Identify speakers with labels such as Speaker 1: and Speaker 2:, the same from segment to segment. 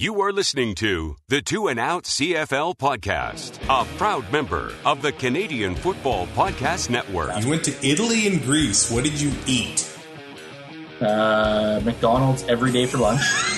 Speaker 1: You are listening to the Two and Out CFL podcast, a proud member of the Canadian Football Podcast Network.
Speaker 2: You went to Italy and Greece. What did you eat?
Speaker 3: Uh, McDonald's every day for lunch.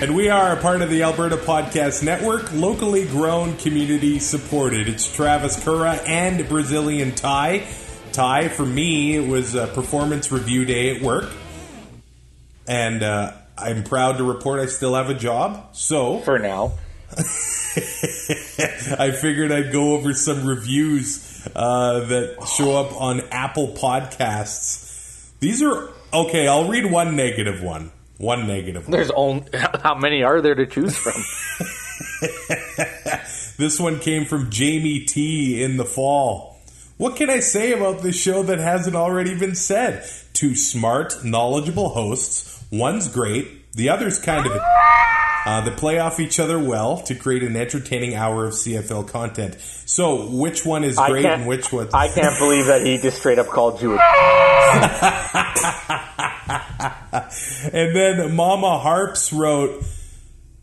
Speaker 2: And we are a part of the Alberta Podcast Network, locally grown, community supported. It's Travis Kura and Brazilian Ty. Ty, for me, it was a performance review day at work. And uh, I'm proud to report I still have a job. So
Speaker 3: For now.
Speaker 2: I figured I'd go over some reviews uh, that show up on Apple Podcasts. These are okay. I'll read one negative one. One negative one.
Speaker 3: There's only how many are there to choose from?
Speaker 2: This one came from Jamie T in the fall. What can I say about this show that hasn't already been said? Two smart, knowledgeable hosts. One's great, the other's kind of. Uh, they play off each other well to create an entertaining hour of CFL content. So, which one is great and which one?
Speaker 3: I can't believe that he just straight up called you. a
Speaker 2: And then Mama Harps wrote,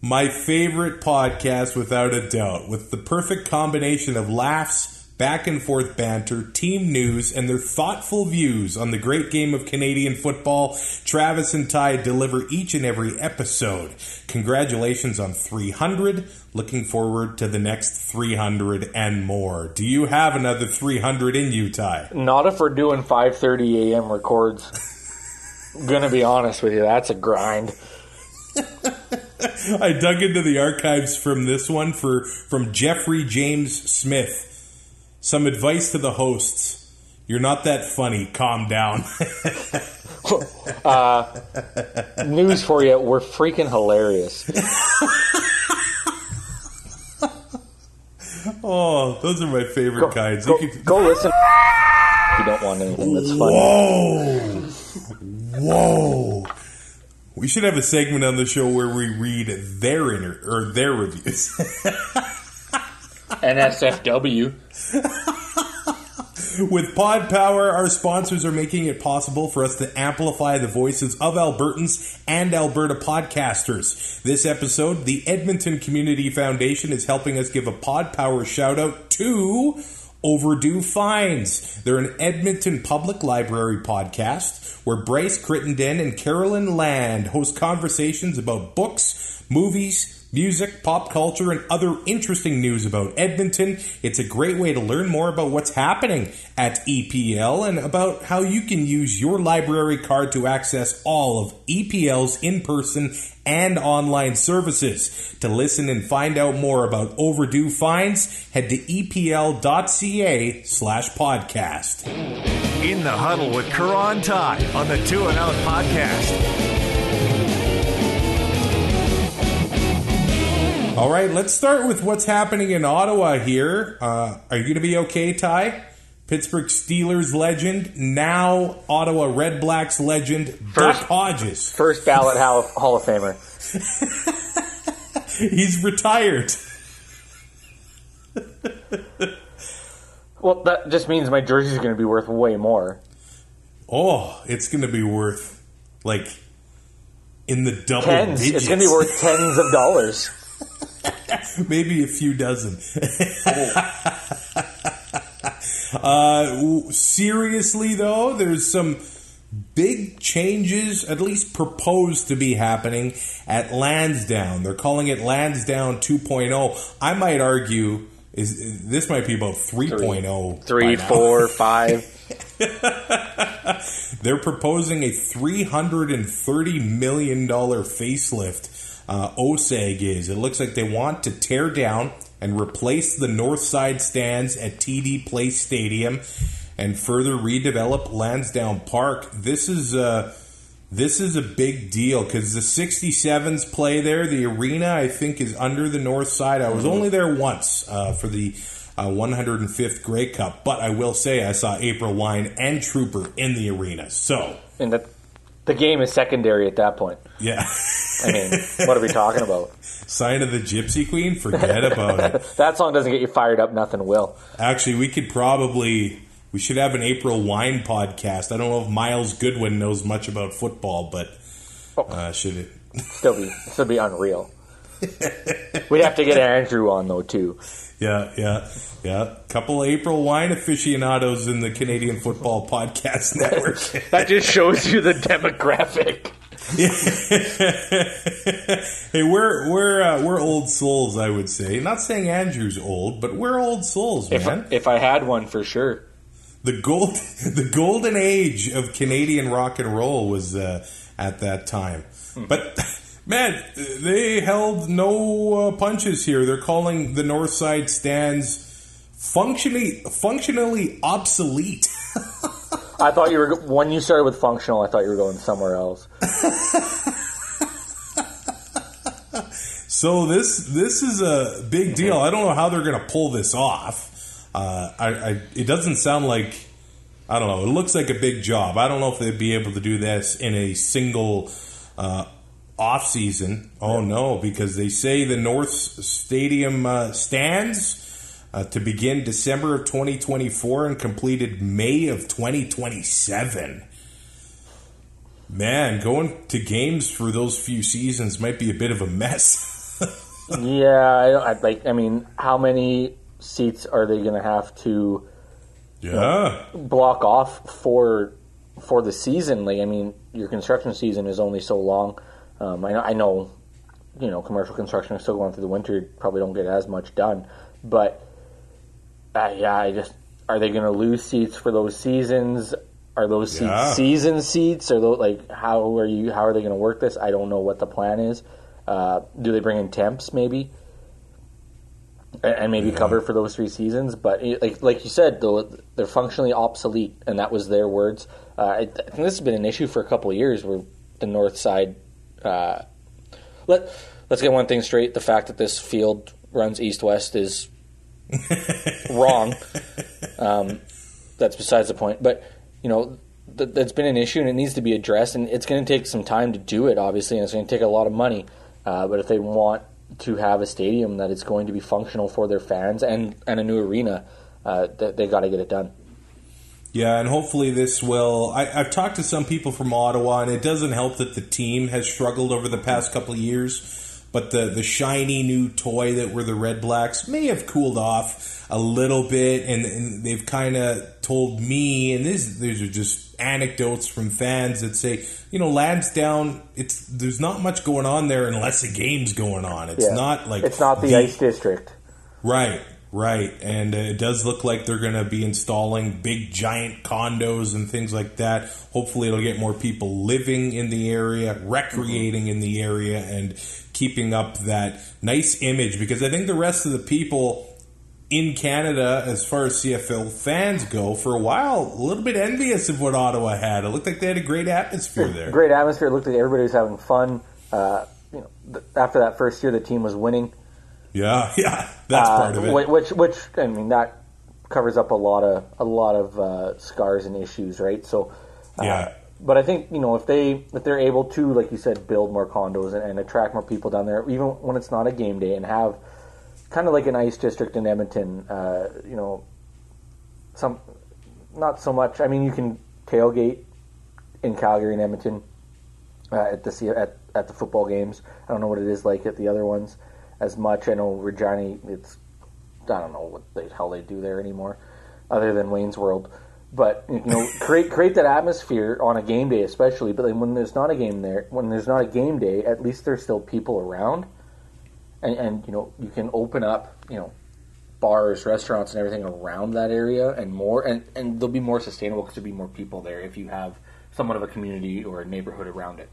Speaker 2: My favorite podcast, without a doubt, with the perfect combination of laughs, back and forth banter, team news, and their thoughtful views on the great game of Canadian football. Travis and Ty deliver each and every episode. Congratulations on 300. Looking forward to the next 300 and more. Do you have another 300 in you, Ty?
Speaker 3: Not if we're doing 5:30 a.m. records. Gonna be honest with you, that's a grind.
Speaker 2: I dug into the archives from this one for from Jeffrey James Smith. Some advice to the hosts. You're not that funny. Calm down.
Speaker 3: Uh, news for you, we're freaking hilarious.
Speaker 2: oh, those are my favorite kinds.
Speaker 3: Go,
Speaker 2: You could-
Speaker 3: go listen. If you don't want anything that's funny.
Speaker 2: Whoa, whoa. We should have a segment on the show where we read their inter- or their reviews.
Speaker 3: NSFW.
Speaker 2: With Pod Power, our sponsors are making it possible for us to amplify the voices of Albertans and Alberta podcasters. This episode, the Edmonton Community Foundation is helping us give a Pod Power shout out to Overdue Fines. They're an Edmonton Public Library podcast where Bryce Crittenden and Carolyn Land host conversations about books, movies, music, pop culture, and other interesting news about Edmonton. It's a great way to learn more about what's happening at EPL and about how you can use your library card to access all of EPL's in person and online services. To listen and find out more about overdue fines, head to epl.ca slash podcast.
Speaker 4: In the huddle with and Ty on the Two and Out podcast.
Speaker 2: All right, let's start with what's happening in Ottawa here. Uh, are you going to be okay, Ty? Pittsburgh Steelers legend, now Ottawa Red Blacks legend,
Speaker 3: First-
Speaker 2: Hodges.
Speaker 3: First ballot Hall of, Hall of Famer.
Speaker 2: He's retired.
Speaker 3: Well, that just means my jersey's going to be worth way more.
Speaker 2: Oh, it's going to be worth like in the double
Speaker 3: Tens.
Speaker 2: digits.
Speaker 3: It's going to be worth tens of dollars.
Speaker 2: maybe a few dozen. uh, seriously, though, there's some big changes, at least proposed to be happening at Lansdowne. They're calling it Lansdowne 2.0. I might argue is this might be about 3.0.
Speaker 3: Three,
Speaker 2: by now.
Speaker 3: four, five.
Speaker 2: They're proposing a $330 million facelift. Uh, OSEG is. It looks like they want to tear down and replace the north side stands at TD Place Stadium and further redevelop Lansdowne Park. This is uh, this is a big deal because the 67s play there. The arena, I think, is under the north side. I was
Speaker 5: Mm-hmm.
Speaker 2: only there once uh, for the uh, 105th Grey Cup, but I will say I saw April Wine and Trooper in the arena. So,
Speaker 5: And the, the game is secondary at that point.
Speaker 2: yeah,
Speaker 5: I mean, what are we talking about?
Speaker 2: sign of the Gypsy Queen. Forget about it.
Speaker 5: That song doesn't get you fired up, nothing will.
Speaker 2: Actually, we could probably we should have an April Wine podcast. I don't know if Myles Goodwyn knows much about football, but uh, should it?
Speaker 5: Still be, still be unreal. We'd have to get Andrew on though too.
Speaker 2: Yeah, yeah, yeah. Couple April Wine aficionados in the Canadian Football Podcast Network.
Speaker 5: That just shows you the demographic.
Speaker 2: hey, we're we're uh, we're old souls, I would say. Not saying Andrew's old, but we're old souls,
Speaker 5: If,
Speaker 2: man.
Speaker 5: if I had one for sure.
Speaker 2: the gold the golden age of Canadian rock and roll was uh, at that time. But man, they held no uh, punches here. They're calling the North Side stands functionally functionally obsolete.
Speaker 5: I thought you were when you started with functional. I thought you were going somewhere else.
Speaker 2: So this this is a big deal. I don't know how they're going to pull this off. Uh, I, I it doesn't sound like I don't know. It looks like a big job. I don't know if they'd be able to do this in a single uh, off season. Oh no, because they say the North Stadium uh, stands uh, to begin December of 2024 and completed May of 2027. Man, going to games for those few seasons might be a bit of a mess.
Speaker 5: Yeah, I, I like. I mean, how many seats are they going to have to
Speaker 2: yeah.
Speaker 5: block off for for the season? Like, I mean, your construction season is only so long. Um, I know, I know, you know, commercial construction is still going through the winter. Probably don't get as much done, but uh, yeah, I just are they going to lose seats for those seasons? Are those seats
Speaker 2: Yeah.
Speaker 5: season seats? Or those, like how are you? How are they going to work this? I don't know what the plan is. Uh, do they bring in temps maybe? and, maybe cover for those three seasons. But like like you said, though, they're functionally obsolete, and that was their words. Uh, I, I think this has been an issue for a couple of years, where the north side. Uh, let Let's get one thing straight: the fact that this field runs east west is wrong. Um, that's besides the point. But you know. th- That's been an issue and it needs to be addressed, and it's going to take some time to do it, obviously, and it's going to take a lot of money. Uh, but if they want to have a stadium that is going to be functional for their fans and, and a new arena, uh, they, they got to get it done.
Speaker 2: Yeah, and hopefully this will. I, I've talked to some people from Ottawa, and it doesn't help that the team has struggled over the past couple of years. But the the shiny new toy that were the Red Blacks may have cooled off a little bit, and, and they've kind of told me, and this these are just anecdotes from fans that say, you know, Lansdowne, it's there's not much going on there unless a game's going on. It's
Speaker 5: Yeah.
Speaker 2: not like
Speaker 5: it's not the, ice district.
Speaker 2: Right, right. And uh, it does look like they're going to be installing big, giant condos and things like that. Hopefully, it'll get more people living in the area, recreating in the area, and keeping up that nice image. Because I think the rest of the people in Canada, as far as CFL fans go, for a while, a little bit envious of what Ottawa had. It looked like they had a great atmosphere there.
Speaker 5: Great atmosphere. It looked like everybody was having fun. Uh, you know, after that first year, the team was winning.
Speaker 2: Yeah, yeah, that's
Speaker 5: Uh,
Speaker 2: part of it.
Speaker 5: Which, which, I mean, that covers up a lot of a lot of uh, scars and issues, right? So, uh,
Speaker 2: Yeah.
Speaker 5: But I think you know if they if they're able to, like you said, build more condos and, and attract more people down there, even when it's not a game day, and have kind of like an ice district in Edmonton, uh, you know, some not so much. I mean, you can tailgate in Calgary and Edmonton uh, at the at at the football games. I don't know what it is like at the other ones as much. I know Regina, it's I don't know what the hell they do there anymore, other than Wayne's World. But you know, create create that atmosphere on a game day, especially. But then when there's not a game there, when there's not a game day, at least there's still people around, and, and you know you can open up you know bars, restaurants, and everything around that area, and more, and and they'll be more sustainable because there'll be more people there if you have somewhat of a community or a neighborhood around it.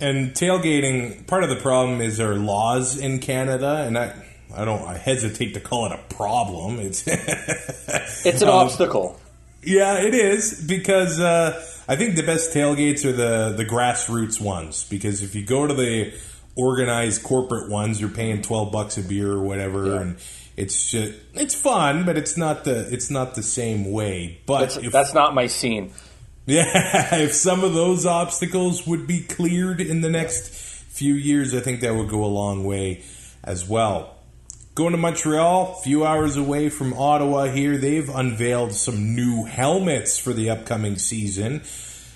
Speaker 2: And tailgating, part of the problem is there are laws in Canada, and I, I don't, I hesitate to call it a problem. It's,
Speaker 5: It's an
Speaker 2: Um,
Speaker 5: obstacle.
Speaker 2: yeah, it is because uh, I think the best tailgates are the the grassroots ones because if you go to the organized corporate ones, you're paying twelve bucks a beer or whatever,
Speaker 5: Yeah.
Speaker 2: and it's just it's fun, but it's not the it's not the same way. But
Speaker 5: That's,
Speaker 2: if,
Speaker 5: that's not my scene.
Speaker 2: Yeah, if some of those obstacles would be cleared in the next few years, I think that would go a long way as well. Going to Montreal, a few hours away from Ottawa here, they've unveiled some new helmets for the upcoming season.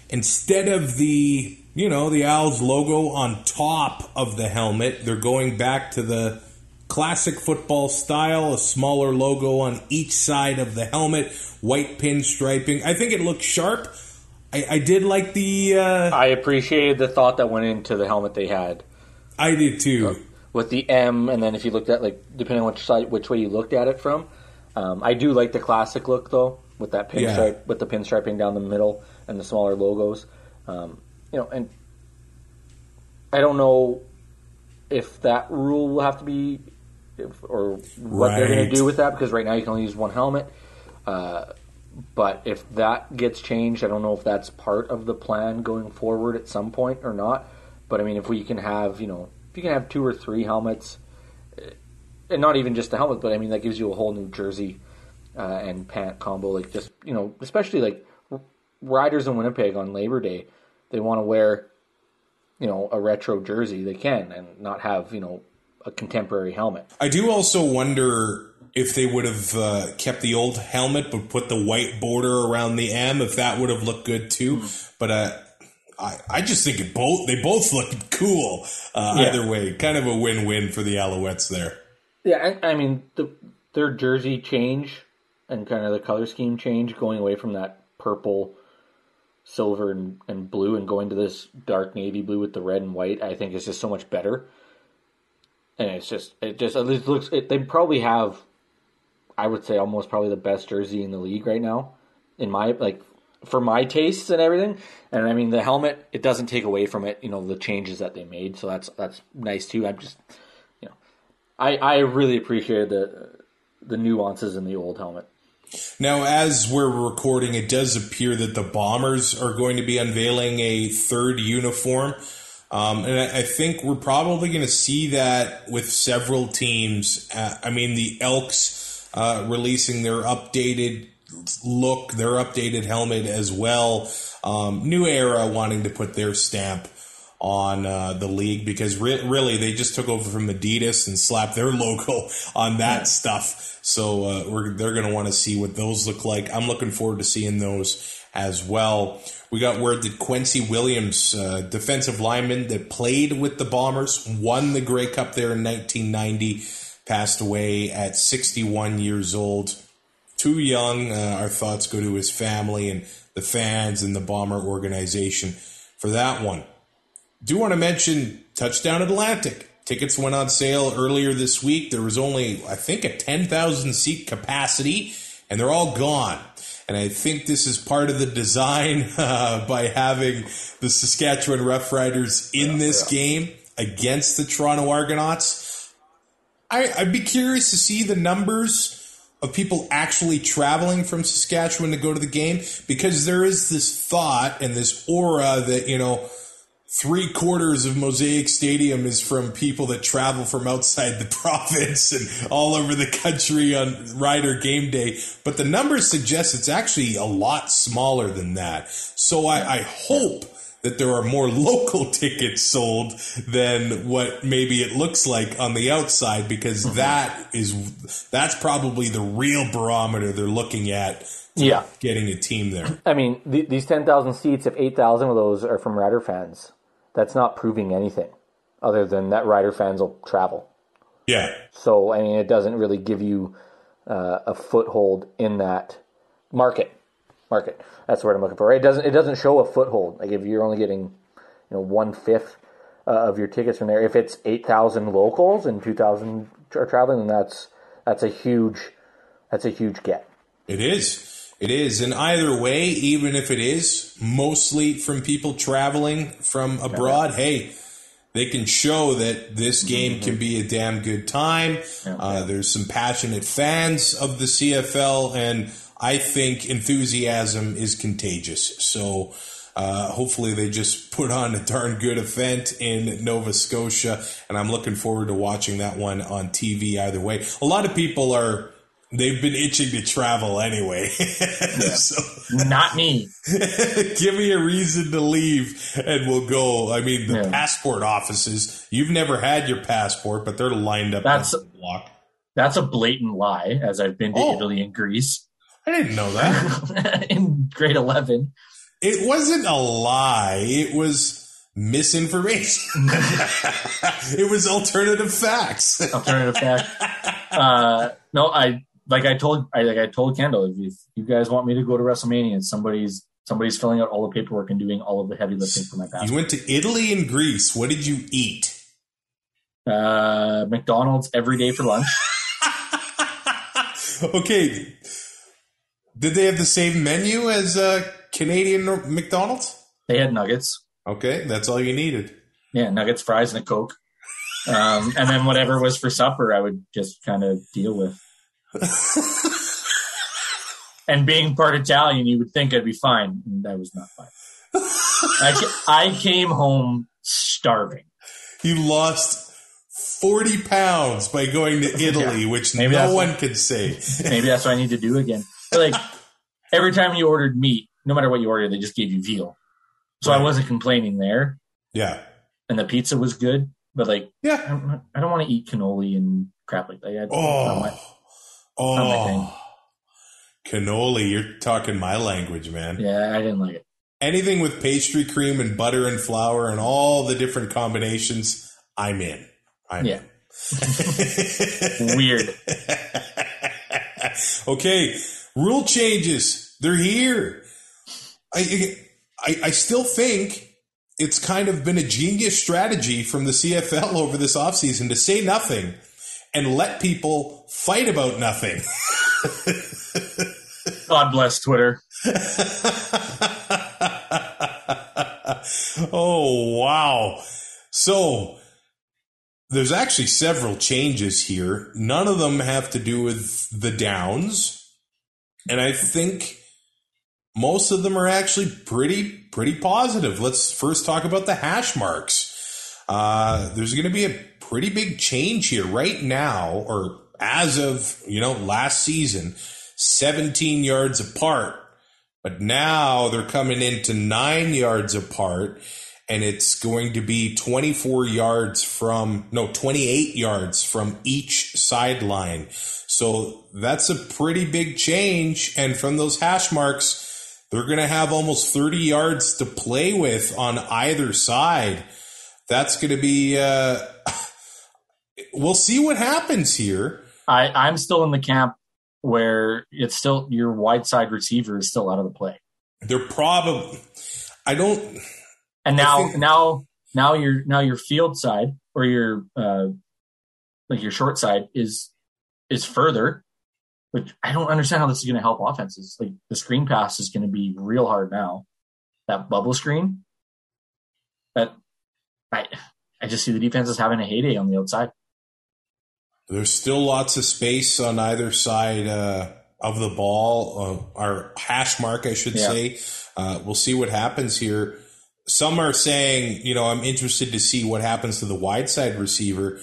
Speaker 2: Instead of the, you know, the Als logo on top of the helmet, they're going back to the classic football style, a smaller logo on each side of the helmet, white pinstriping. I think it looks sharp. I, I did like the. Uh,
Speaker 5: I appreciated the thought that went into the helmet they had
Speaker 2: I did too.
Speaker 5: with the M, and then if you looked at like depending on which side, which way you looked at it from. Um, I do like the classic look though, with that pinstripe,
Speaker 2: Yeah.
Speaker 5: with the pinstriping down the middle and the smaller logos. Um, you know, and I don't know if that rule will have to be, if, or what they're going to do with that because right now you can only use one helmet. Uh, but if that gets changed, I don't know if that's part of the plan going forward at some point or not. But I mean, if we can have, you know, if you can have two or three helmets, eh, and not even just the helmet, but I mean, that gives you a whole new jersey uh, and pant combo. Like just, you know, especially like riders in Winnipeg on Labor Day, they want to wear, you know, a retro jersey. They can and not have, you know, a contemporary helmet.
Speaker 2: I do also wonder if they would have uh, kept the old helmet but put the white border around the M, if that would have looked good too. But uh, I, I just think it both they both look cool uh,
Speaker 5: Yeah.
Speaker 2: either way. Kind of a win win for the Alouettes there.
Speaker 5: Yeah, I, I mean the their jersey change and kind of the color scheme change, going away from that purple, silver, and, and blue, and going to this dark navy blue with the red and white. I think is just so much better. And it's just it just it just looks. It, they probably have, I would say, almost probably the best jersey in the league right now, in my like for my tastes and everything. And I mean the helmet, it doesn't take away from it. You know the changes that they made, so that's that's nice too. I'm just you know, I, I really appreciated the the nuances in the old helmet.
Speaker 2: Now, as we're recording, it does appear that the Bombers are going to be unveiling a third uniform. Um, and I, I think we're probably going to see that with several teams. Uh, I mean, the Elks uh, releasing their updated look, their updated helmet as well. Um, New Era wanting to put their stamp on uh, the league because re- really they just took over from Adidas and slapped their logo on that stuff. So uh, we're, they're going to want to see what those look like. I'm looking forward to seeing those as well. We got word that Quincy Williams, uh, defensive lineman that played with the Bombers, won the Grey Cup there in 1990, passed away at 61 years old. Too young. Uh, our thoughts go to his family and the fans and the Bomber organization for that one do want to mention Touchdown Atlantic. Tickets went on sale earlier this week. There was only, I think, a 10,000 seat capacity, and they're all gone. And I think this is part of the design uh, by having the Saskatchewan Roughriders in this game against the Toronto Argonauts. I, I'd be curious to see the numbers of people actually traveling from Saskatchewan to go to the game because there is this thought and this aura that, you know, three quarters of Mosaic Stadium is from people that travel from outside the province and all over the country on Rider game day. But the numbers suggest it's actually a lot smaller than that. So I, I hope that there are more local tickets sold than what maybe it looks like on the outside because that is that's probably the real barometer they're looking at
Speaker 5: Yeah,
Speaker 2: getting a team there.
Speaker 5: I mean th- these ten thousand seats, if eight thousand of those are from Rider fans, that's not proving anything other than that Rider fans will travel.
Speaker 2: Yeah.
Speaker 5: So I mean, it doesn't really give you uh, a foothold in that market. Market. That's the word I'm looking for. It doesn't. It doesn't show a foothold. Like if you're only getting, you know, one fifth uh, of your tickets from there. If it's eight thousand locals and two thousand are traveling, then that's that's a huge that's a huge get.
Speaker 2: It is. It is. And either way, even if it is mostly from people traveling from abroad, hey, they can show that this game can be a damn good time. Uh, there's some passionate fans of the CFL, and I think enthusiasm is contagious. So Uh, hopefully, they just put on a darn good event in Nova Scotia, and I'm looking forward to watching that one on TV either way. A lot of people are. They've been itching to travel anyway. so
Speaker 5: Not me.
Speaker 2: give me a reason to leave and we'll go. I mean, the
Speaker 5: Yeah.
Speaker 2: passport offices, you've never had your passport, but they're lined up
Speaker 5: That's-
Speaker 2: on the block.
Speaker 5: That's a blatant lie, as I've been to
Speaker 2: Oh.
Speaker 5: Italy and Greece
Speaker 2: I didn't know that.
Speaker 5: in grade 11.
Speaker 2: it wasn't a lie. It was misinformation. it was alternative facts.
Speaker 5: Alternative facts. Uh, no, I like I told I like I told Kendall if you, if you guys want me to go to WrestleMania, and somebody's somebody's filling out all the paperwork and doing all of the heavy lifting for my
Speaker 2: You went to Italy and Greece. What did you eat?
Speaker 5: Uh, McDonald's every day for lunch.
Speaker 2: okay. Did they have the same menu as uh, Canadian McDonald's?
Speaker 5: They had nuggets.
Speaker 2: Okay, that's all you needed.
Speaker 5: Yeah, nuggets, fries, and a Coke. Um, and then whatever was for supper, I would just kind of deal with. and being part Italian, you would think I'd be fine. And I was not fine. I, I came home starving.
Speaker 2: You lost 40 pounds by going to Italy, which
Speaker 5: Maybe
Speaker 2: no one could say.
Speaker 5: Maybe that's what I need to do again. Like every time you ordered meat, no matter what you ordered, they just gave you veal. So I wasn't complaining there.
Speaker 2: Yeah.
Speaker 5: And the pizza was good. But like, I
Speaker 2: Yeah.
Speaker 5: don't, I don't want to eat cannoli and crap like that. I-
Speaker 2: Oh.
Speaker 5: my.
Speaker 2: Oh. Cannoli, you're talking my language, man.
Speaker 5: yeah, I didn't like it.
Speaker 2: Anything with pastry cream and butter and flour and all the different combinations, I'm in. I'm
Speaker 5: Yeah.
Speaker 2: in.
Speaker 5: Weird.
Speaker 2: okay, rule changes. They're here. I, I I still think it's kind of been a genius strategy from the CFL over this offseason to say nothing and let people fight about nothing.
Speaker 5: God bless Twitter.
Speaker 2: oh, wow. So there's actually several changes here. None of them have to do with the downs. And I think most of them are actually pretty, pretty positive. Let's first talk about the hash marks. Uh, there's going to be a pretty big change here right now, or as of, you know, last season, 17 yards apart. But now they're coming into nine yards apart, and it's going to be 24 yards from, no, 28 yards from each sideline. So that's a pretty big change. And from those hash marks, they're going to have almost 30 yards to play with on either side. That's going to be, uh, we'll see what happens here.
Speaker 5: I, I'm still in the camp where it's still your wide side receiver is still out of the play.
Speaker 2: They're probably, I don't,
Speaker 5: And now
Speaker 2: think-
Speaker 5: now now your now your field side or your uh like your short side is is further, which I don't understand how this is gonna help offenses. Like the screen pass is gonna be real hard now. That bubble screen. That I I just see the defense is having a heyday on the outside.
Speaker 2: There's still lots of space on either side uh, of the ball, uh, our hash mark, I should
Speaker 5: Yeah.
Speaker 2: say. Uh, we'll see what happens here. Some are saying, you know, I'm interested to see what happens to the wide side receiver,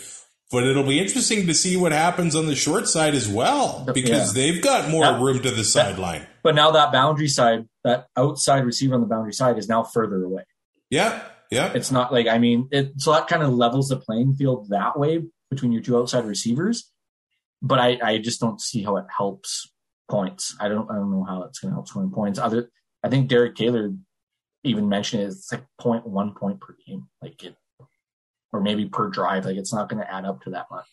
Speaker 2: but it'll be interesting to see what happens on the short side as well because
Speaker 5: Yeah.
Speaker 2: they've got more
Speaker 5: That-
Speaker 2: room to the sideline.
Speaker 5: But now that boundary side, that outside receiver on the boundary side is now further away.
Speaker 2: Yeah, yeah.
Speaker 5: It's not like I mean, it, so that kind of levels the playing field that way between your two outside receivers. But I, I just don't see how it helps points. I don't I don't know how it's going to help scoring points. Other, I think Derek Taylor even mentioned it, it's like point one point per game, like it, or maybe per drive. Like it's not going to add up to that much.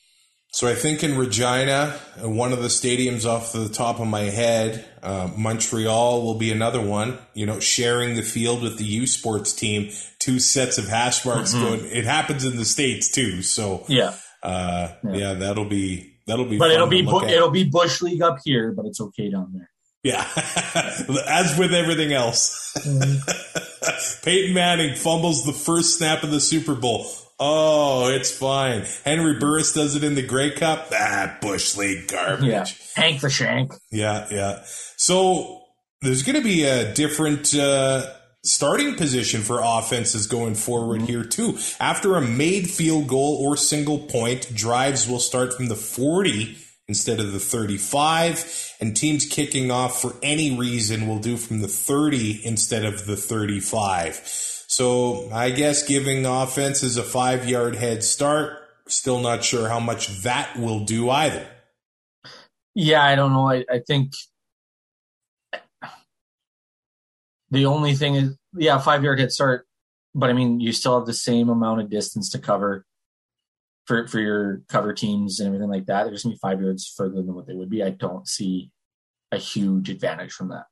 Speaker 2: So I think in Regina, one of the stadiums off the top of my head, uh, Montreal will be another one. You know, sharing the field with the U Sports team, two sets of hash marks going. It happens in the states too. So
Speaker 5: Yeah,
Speaker 2: uh, yeah.
Speaker 5: Yeah.
Speaker 2: that'll be that'll be.
Speaker 5: but it'll be bu- it'll be bush league up here, but it's okay down there.
Speaker 2: yeah, as with everything else.
Speaker 5: Mm-hmm.
Speaker 2: Peyton Manning fumbles the first snap of the Super Bowl. Oh, it's fine. Henry Burris does it in the Grey Cup. Ah, Bush League garbage.
Speaker 5: Yeah, Hank the Shank.
Speaker 2: Yeah, yeah. So there's going to be a different uh, starting position for offenses going forward here too. After a made field goal or single point, drives will start from the 40 instead of the 35 and teams kicking off for any reason will do from the 30 instead of the 35. So I guess giving offenses a 5-yard head start, still not sure how much that will do either.
Speaker 5: Yeah, I don't know. I, I think the only thing is, yeah, five yard head start, but I mean, you still have the same amount of distance to cover for for your cover teams and everything like that. They're just gonna be five yards further than what they would be. I don't see a huge advantage from that.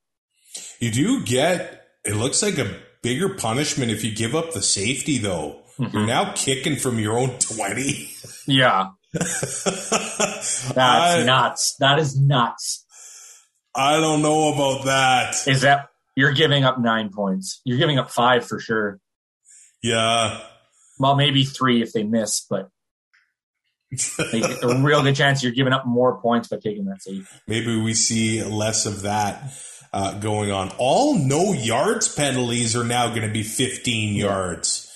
Speaker 2: You do get it looks like a bigger punishment if you give up the safety though. Mm-hmm. You're now kicking from your own twenty.
Speaker 5: Yeah. That's I, nuts. That is nuts.
Speaker 2: I don't know about that.
Speaker 5: Is that you're giving up nine points? You're giving up five for sure.
Speaker 2: Yeah.
Speaker 5: Well, maybe three if they miss, but a real good chance you're giving up more points by taking that safety.
Speaker 2: Maybe we see less of that uh, going on. All no yards penalties are now going to be 15 yards,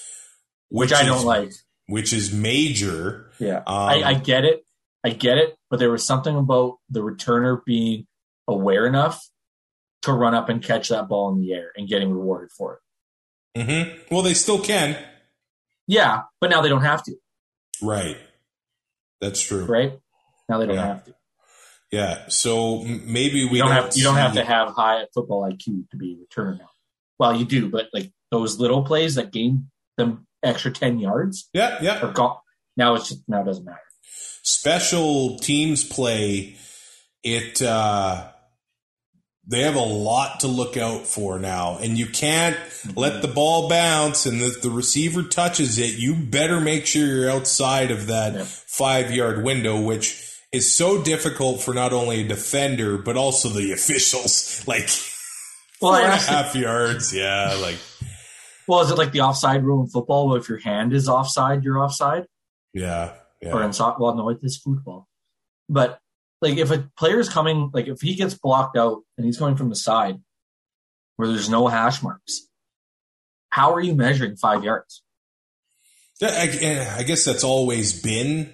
Speaker 5: which, which I don't like.
Speaker 2: Which is major.
Speaker 5: Yeah, um, I, I get it. I get it. But there was something about the returner being aware enough to run up and catch that ball in the air and getting rewarded for
Speaker 2: it. Mm-hmm. Well, they still can.
Speaker 5: Yeah, but now they don't have to.
Speaker 2: Right. That's true.
Speaker 5: Right. Now they don't yeah. have to.
Speaker 2: Yeah. So maybe we
Speaker 5: you don't, don't have you don't have to have high football IQ to be a returner. Well, you do, but like those little plays that gain them extra ten yards.
Speaker 2: Yeah, yeah.
Speaker 5: Are gone. Now it's just now it doesn't matter.
Speaker 2: Special teams play. It uh they have a lot to look out for now, and you can't let the ball bounce. And if the receiver touches it, you better make sure you're outside of that yeah. five yard window, which is so difficult for not only a defender but also the officials. Like well, four and a half yards, yeah. Like,
Speaker 5: well, is it like the offside rule in football? Where if your hand is offside, you're offside.
Speaker 2: Yeah, yeah.
Speaker 5: Or in soccer, well, no, it is football. But like if a player is coming, like if he gets blocked out and he's coming from the side where there's no hash marks, how are you measuring five yards?
Speaker 2: I, I guess that's always been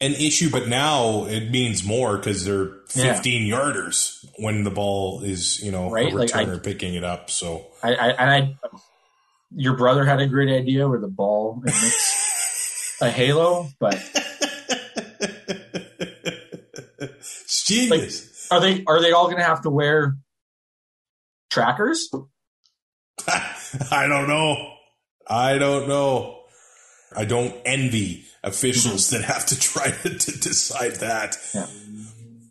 Speaker 2: an issue, but now it means more because they're 15 yeah. yarders when the ball is, you know, right? a returner like I, picking it up. So
Speaker 5: I, I, and I, your brother had a great idea where the ball emits a halo, but it's
Speaker 2: genius.
Speaker 5: Like, are they are they all going to have to wear trackers?
Speaker 2: I don't know. I don't know. I don't envy officials mm-hmm. that have to try to, to decide that.
Speaker 5: Yeah.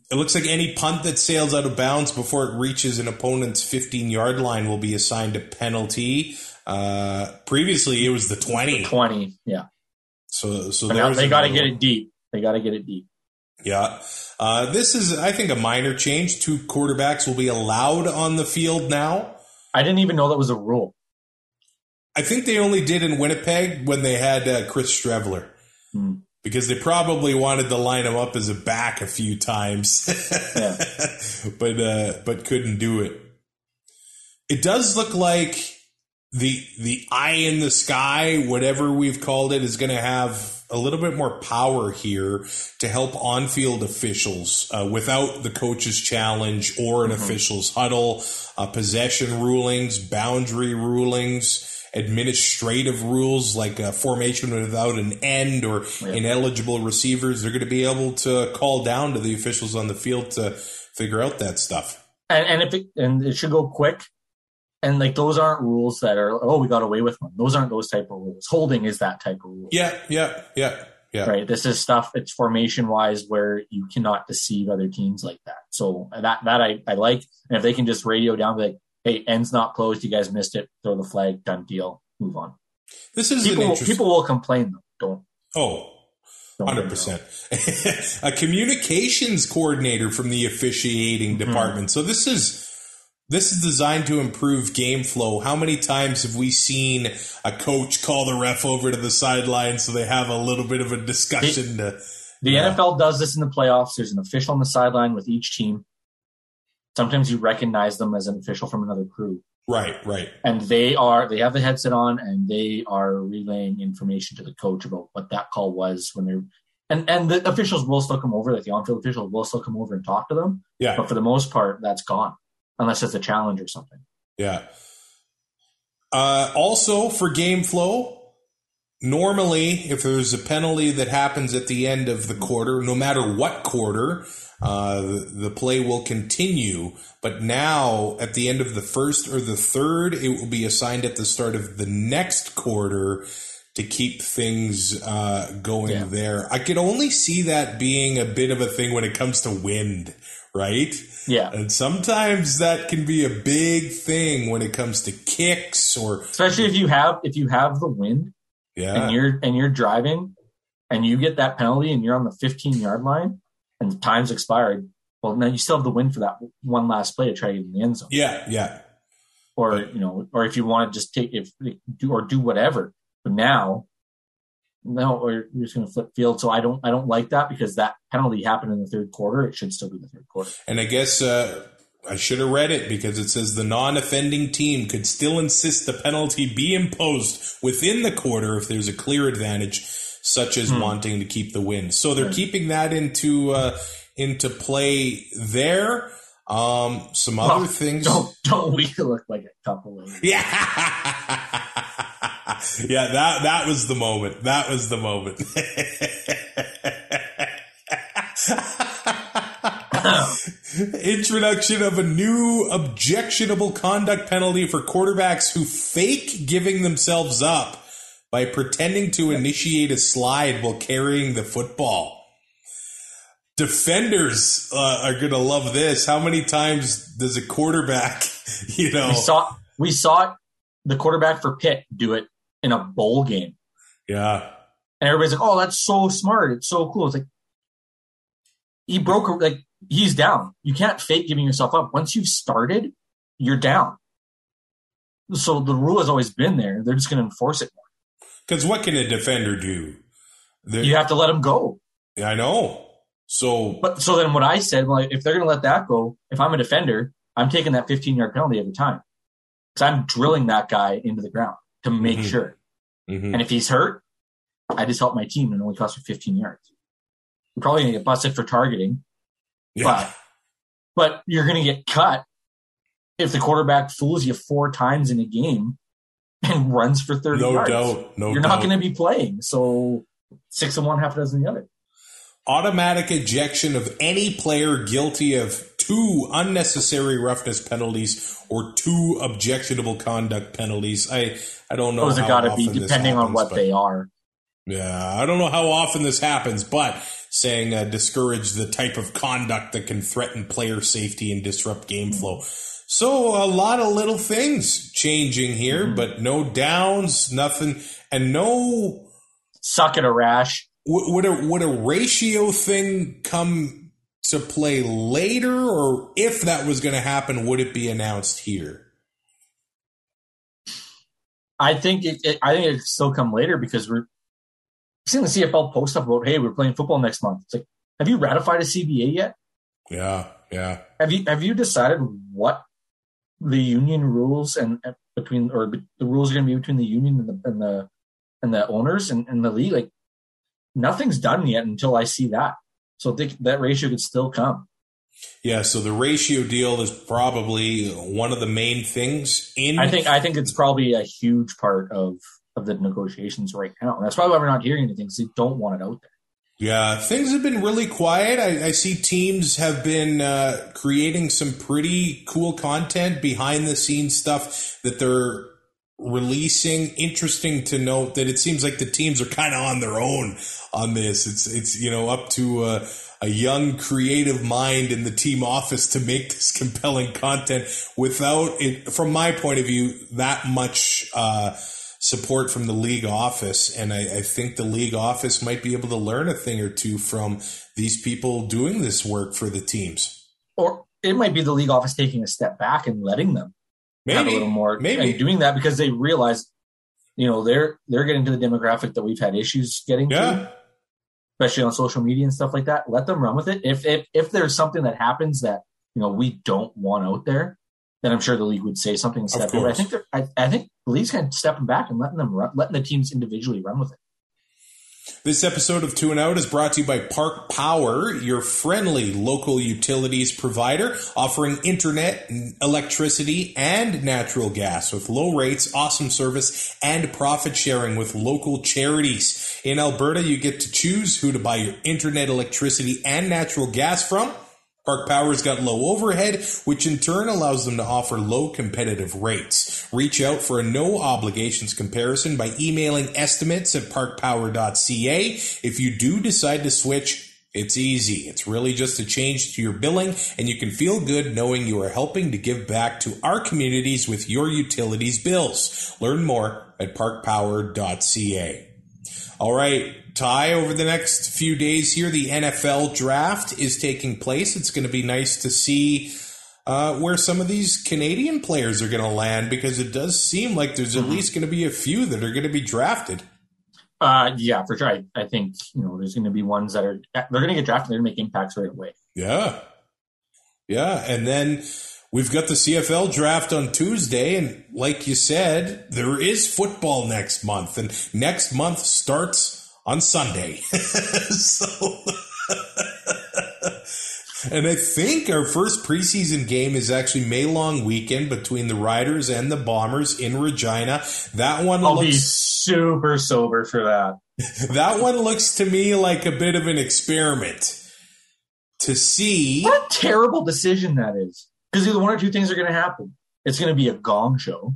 Speaker 2: It looks like any punt that sails out of bounds before it reaches an opponent's 15 yard line will be assigned a penalty. Uh, previously, it was the 20.
Speaker 5: 20, yeah.
Speaker 2: So, so
Speaker 5: they got to get it deep. They got to get it deep.
Speaker 2: Yeah. Uh, this is, I think, a minor change. Two quarterbacks will be allowed on the field now.
Speaker 5: I didn't even know that was a rule.
Speaker 2: I think they only did in Winnipeg when they had uh, Chris Streveler. Hmm. Because they probably wanted to line him up as a back a few times, yeah. but uh, but couldn't do it. It does look like the the eye in the sky, whatever we've called it, is going to have a little bit more power here to help on field officials uh, without the coach's challenge or an mm-hmm. official's huddle, uh, possession rulings, boundary rulings. Administrative rules like a formation without an end or yeah. ineligible receivers, they're going to be able to call down to the officials on the field to figure out that stuff.
Speaker 5: And, and if it, and it should go quick and like those aren't rules that are oh we got away with one. Those aren't those type of rules. Holding is that type of rule.
Speaker 2: Yeah, yeah, yeah, yeah.
Speaker 5: Right. This is stuff. It's formation wise where you cannot deceive other teams like that. So that that I I like. And if they can just radio down like, hey, end's not closed. You guys missed it. Throw the flag. Done deal. Move on.
Speaker 2: This is
Speaker 5: people. People will complain though. Don't.
Speaker 2: Oh, 100%. a communications coordinator from the officiating mm-hmm. department. So this is this is designed to improve game flow. How many times have we seen a coach call the ref over to the sideline so they have a little bit of a discussion?
Speaker 5: The,
Speaker 2: to,
Speaker 5: the NFL does this in the playoffs. There's an official on the sideline with each team. Sometimes you recognize them as an official from another crew.
Speaker 2: Right, right.
Speaker 5: And they are they have the headset on and they are relaying information to the coach about what that call was when they're and and the officials will still come over, like the on-field officials will still come over and talk to them.
Speaker 2: Yeah.
Speaker 5: But for the most part, that's gone, unless it's a challenge or something.
Speaker 2: Yeah. Uh, also, for game flow, normally, if there's a penalty that happens at the end of the quarter, no matter what quarter, uh, the, the play will continue. But now, at the end of the first or the third, it will be assigned at the start of the next quarter to keep things uh, going
Speaker 5: Yeah.
Speaker 2: there. I could only see that being a bit of a thing when it comes to wind, right?
Speaker 5: Yeah.
Speaker 2: And sometimes that can be a big thing when it comes to kicks or
Speaker 5: Especially if you have if you have the wind
Speaker 2: yeah.
Speaker 5: and you're and you're driving and you get that penalty and you're on the 15 yard line and time's expired. Well, now you still have the win for that one last play to try to get in the end zone.
Speaker 2: yeah, yeah.
Speaker 5: or you know, or if you want to just take if do or do whatever. But now, no, or you're just going to flip field. So I don't, I don't like that because that penalty happened in the third quarter. It should still be the third quarter.
Speaker 2: And I guess uh, I should have read it because it says the non-offending team could still insist the penalty be imposed within the quarter if there's a clear advantage, such as wanting to keep the win. So they're keeping that into uh, into play there. Um, some other
Speaker 5: Well,
Speaker 2: things.
Speaker 5: Don't, don't we look like a couple of
Speaker 2: Yeah. yeah, that that was the moment. That was the moment. Introduction of a new objectionable conduct penalty for quarterbacks who fake giving themselves up by pretending to initiate a slide while carrying the football. Defenders uh, are going to love this. How many times does a quarterback, you know,
Speaker 5: we saw we saw the quarterback for Pitt do it in a bowl game,
Speaker 2: yeah,
Speaker 5: and everybody's like, "Oh, that's so smart! It's so cool." It's like he broke like he's down. You can't fake giving yourself up. Once you've started, you're down. So the rule has always been there. They're just going to enforce it more.
Speaker 2: Because what can a defender do? They're-
Speaker 5: You have to let him go.
Speaker 2: I know. So
Speaker 5: But so then what I said, well, if they're going to let that go, if I'm a defender, I'm taking that 15 yard penalty every time. Because I'm drilling that guy into the ground to make
Speaker 2: Mhm.
Speaker 5: sure.
Speaker 2: mhm.
Speaker 5: And if he's hurt, I just help my team and it only cost me 15 yards. You're probably going to get busted for targeting,
Speaker 2: yeah,
Speaker 5: but but you're going to get cut if the quarterback fools you four times in a game and runs for 30
Speaker 2: no
Speaker 5: yards.
Speaker 2: doubt, no
Speaker 5: You're
Speaker 2: doubt.
Speaker 5: not going to be playing. So six and one, half a dozen the other.
Speaker 2: automatic ejection of any player guilty of two unnecessary roughness penalties or two objectionable conduct penalties. I I don't know.
Speaker 5: Those have
Speaker 2: how
Speaker 5: got to be depending on what
Speaker 2: but-
Speaker 5: they are.
Speaker 2: Yeah, I don't know how often this happens, but saying uh, discourage the type of conduct that can threaten player safety and disrupt game flow. So a lot of little things changing here,
Speaker 5: Mm-hmm.
Speaker 2: but no downs, nothing, and no.
Speaker 5: Suck at a rash.
Speaker 2: w- Would a would a ratio thing come to play later, or if that was going to happen, would it be announced here?
Speaker 5: I think it, it I think it still come later because we're seeing the CFL post up about hey we're playing football next month. It's like have you ratified a CBA yet?
Speaker 2: Yeah, yeah.
Speaker 5: Have you have you decided what the union rules and between or the rules are going to be between the union and the and the and the owners and, and the league? Like nothing's done yet until I see that. So think that ratio could still come.
Speaker 2: Yeah, so the ratio deal is probably one of the main things in
Speaker 5: I think I think it's probably a huge part of of the negotiations right now. That's probably why we're not hearing anything because they don't want it out there.
Speaker 2: Yeah, things have been really quiet. I, I see teams have been uh, creating some pretty cool content, behind the scenes stuff that they're releasing. Interesting to note that it seems like the teams are kind of on their own on this. It's it's you know up to uh, a young creative mind in the team office to make this compelling content without it. From my point of view, that much. Uh, support from the league office. And I, I think the league office might be able to learn a thing or two from these people doing this work for the teams.
Speaker 5: Or it might be the league office taking a step back and letting them have a little more
Speaker 2: maybe.
Speaker 5: doing that because they realize, you know, they're they're getting to the demographic that we've had issues getting
Speaker 2: Yeah.
Speaker 5: to, especially on social media and stuff like that. Let them run with it. If if if there's something that happens that you know we don't want out there, then I'm sure the league would say something. Step I think I, I think the league's kind of stepping back and letting them run, letting the teams individually run with it.
Speaker 2: This episode of Two and Out is brought to you by Park Power, your friendly local utilities provider, offering internet, electricity, and natural gas with low rates, awesome service, and profit sharing with local charities. In Alberta, you get to choose who to buy your internet, electricity, and natural gas from. Park Power's got low overhead, which in turn allows them to offer low competitive rates. Reach out for a no obligations comparison by emailing estimates at parkpower.ca. If you do decide to switch, it's easy. It's really just a change to your billing, and you can feel good knowing you are helping to give back to our communities with your utilities bills. Learn more at parkpower.ca. All right, Ty, over the next few days here, the NFL draft is taking place. It's going to be nice to see uh, where some of these Canadian players are going to land because it does seem like there's at mm-hmm. least going to be a few that are going to be drafted.
Speaker 5: Uh, yeah, for sure. I, I think you know there's going to be ones that are they're going to get drafted. They're going to make impacts right away.
Speaker 2: Yeah, yeah, and then we've got the CFL draft on Tuesday, and like you said, there is football next month, and next month starts on Sunday. so, and I think our first preseason game is actually May long weekend between the Riders and the Bombers in Regina. That one
Speaker 5: I'll looks, be super sober for that.
Speaker 2: that one looks to me like a bit of an experiment to see.
Speaker 5: What a terrible decision that is. Because either one or two things are going to happen. It's going to be a gong show.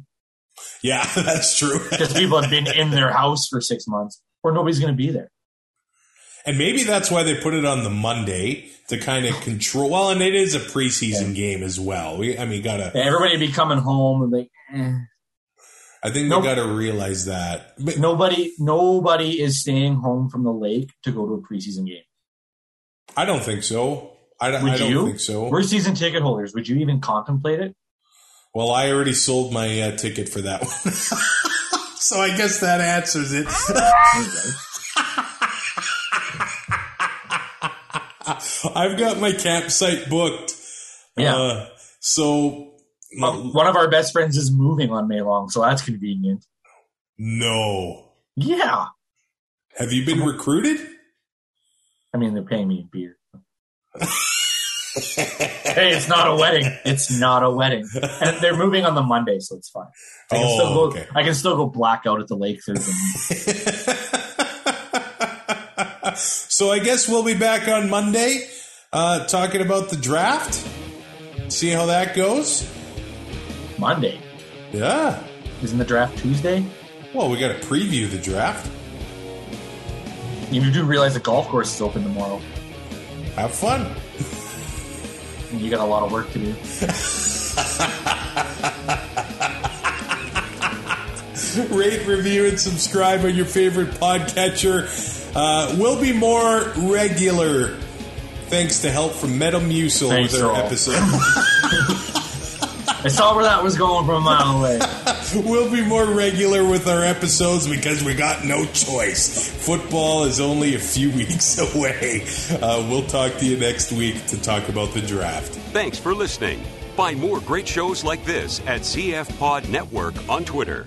Speaker 2: Yeah, that's true.
Speaker 5: Because people have been in their house for six months or nobody's going to be there.
Speaker 2: And maybe that's why they put it on the Monday to kind of control. Well, and it is a preseason yeah. game as well. We, I mean, gotta
Speaker 5: everybody be coming home and like. Eh.
Speaker 2: I think nope. they got to realize that.
Speaker 5: But nobody, nobody is staying home from the lake to go to a preseason game.
Speaker 2: I don't think so. I, I don't
Speaker 5: you?
Speaker 2: think so.
Speaker 5: We're season ticket holders. Would you even contemplate it?
Speaker 2: Well, I already sold my uh, ticket for that one. so I guess that answers it. I've got my campsite booked.
Speaker 5: Yeah. Uh,
Speaker 2: so
Speaker 5: one of our best friends is moving on May long, so that's convenient.
Speaker 2: No.
Speaker 5: Yeah.
Speaker 2: Have you been recruited?
Speaker 5: I mean, they're paying me in beer. Hey, it's not a wedding. It's not a wedding. And they're moving on the Monday, so it's fine. I can, oh, still, go, okay. I can still go black out at the lake Thursday.
Speaker 2: so I guess we'll be back on Monday uh, talking about the draft. See how that goes.
Speaker 5: Monday.
Speaker 2: Yeah.
Speaker 5: Isn't the draft Tuesday?
Speaker 2: Well, we got to preview the draft.
Speaker 5: You do realize the golf course is open tomorrow.
Speaker 2: Have fun.
Speaker 5: You got a lot of work to do.
Speaker 2: Rate, review, and subscribe on your favorite podcatcher. Uh, we'll be more regular thanks to help from Metamucil Thanks, with our episode.
Speaker 5: I saw where that was going from a mile away.
Speaker 2: we'll be more regular with our episodes because we got no choice. Football is only a few weeks away. Uh, we'll talk to you next week to talk about the draft.
Speaker 1: Thanks for listening. Find more great shows like this at CF Pod Network on Twitter.